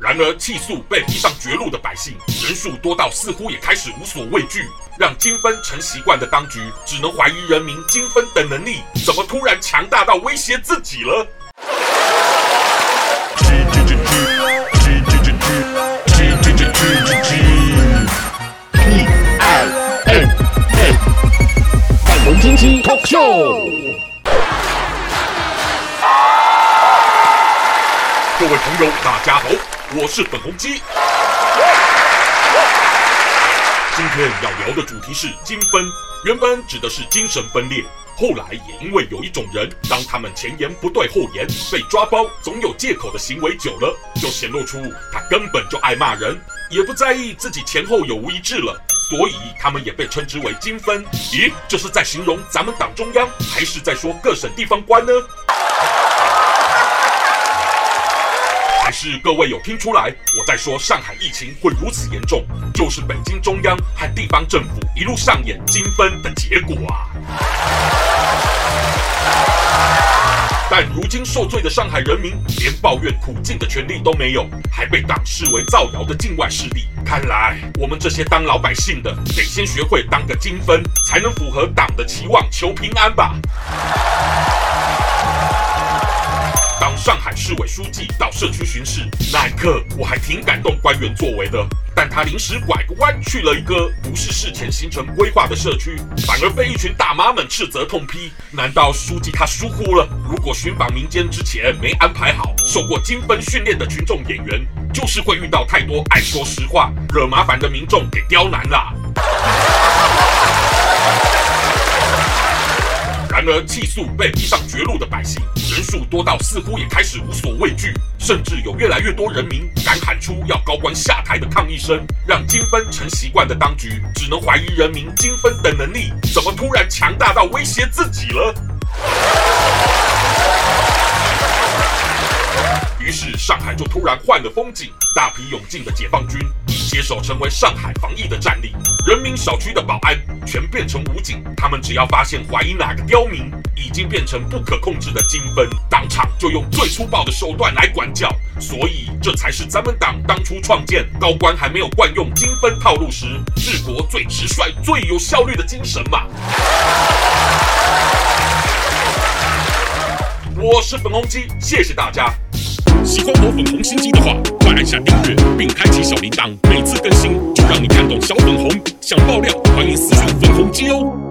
然而，气肃被逼上绝路的百姓人数多到似乎也开始无所畏惧，让金分成习惯的当局只能怀疑人民金分的能力怎么突然强大到威胁自己了。各位朋友，大家好，我是粉红鸡。今天要聊的主题是精分，原本指的是精神分裂，后来也因为有一种人，当他们前言不对后言，被抓包总有借口的行为久了，就显露出他根本就爱骂人，也不在意自己前后有无一致了，所以他们也被称之为精分。咦，这是在形容咱们党中央，还是在说各省地方官呢？还是各位有听出来，我在说上海疫情会如此严重，就是北京中央和地方政府一路上演精分的结果啊！但如今受罪的上海人民，连抱怨苦境的权利都没有，还被党视为造谣的境外势力。看来我们这些当老百姓的，得先学会当个精分，才能符合党的期望，求平安吧。当上海市委书记到社区巡视那一刻，我还挺感动官员作为的。但他临时拐个弯去了一个不是事前形成规划的社区，反而被一群大妈们斥责痛批。难道书记他疏忽了？如果寻访民间之前没安排好，受过精分训练的群众演员，就是会遇到太多爱说实话、惹麻烦的民众给刁难了。然而，气肃被逼上绝路的百姓人数多到似乎也开始无所畏惧，甚至有越来越多人民敢喊出要高官下台的抗议声，让金分成习惯的当局只能怀疑人民金分的能力怎么突然强大到威胁自己了。于是，上海就突然换了风景，大批涌进的解放军携手成为上海防疫的战力，人民小区的保安全变成武警，他们只要发现怀疑哪个刁民已经变成不可控制的金分，当场就用最粗暴的手段来管教。所以，这才是咱们党当初创建高官还没有惯用金分套路时治国最直率、最有效率的精神嘛。我是粉红鸡，谢谢大家。喜欢我粉红心机的话，快按下订阅并开启小铃铛，每次更新就让你看懂小粉红。想爆料，欢迎私信粉红机哦。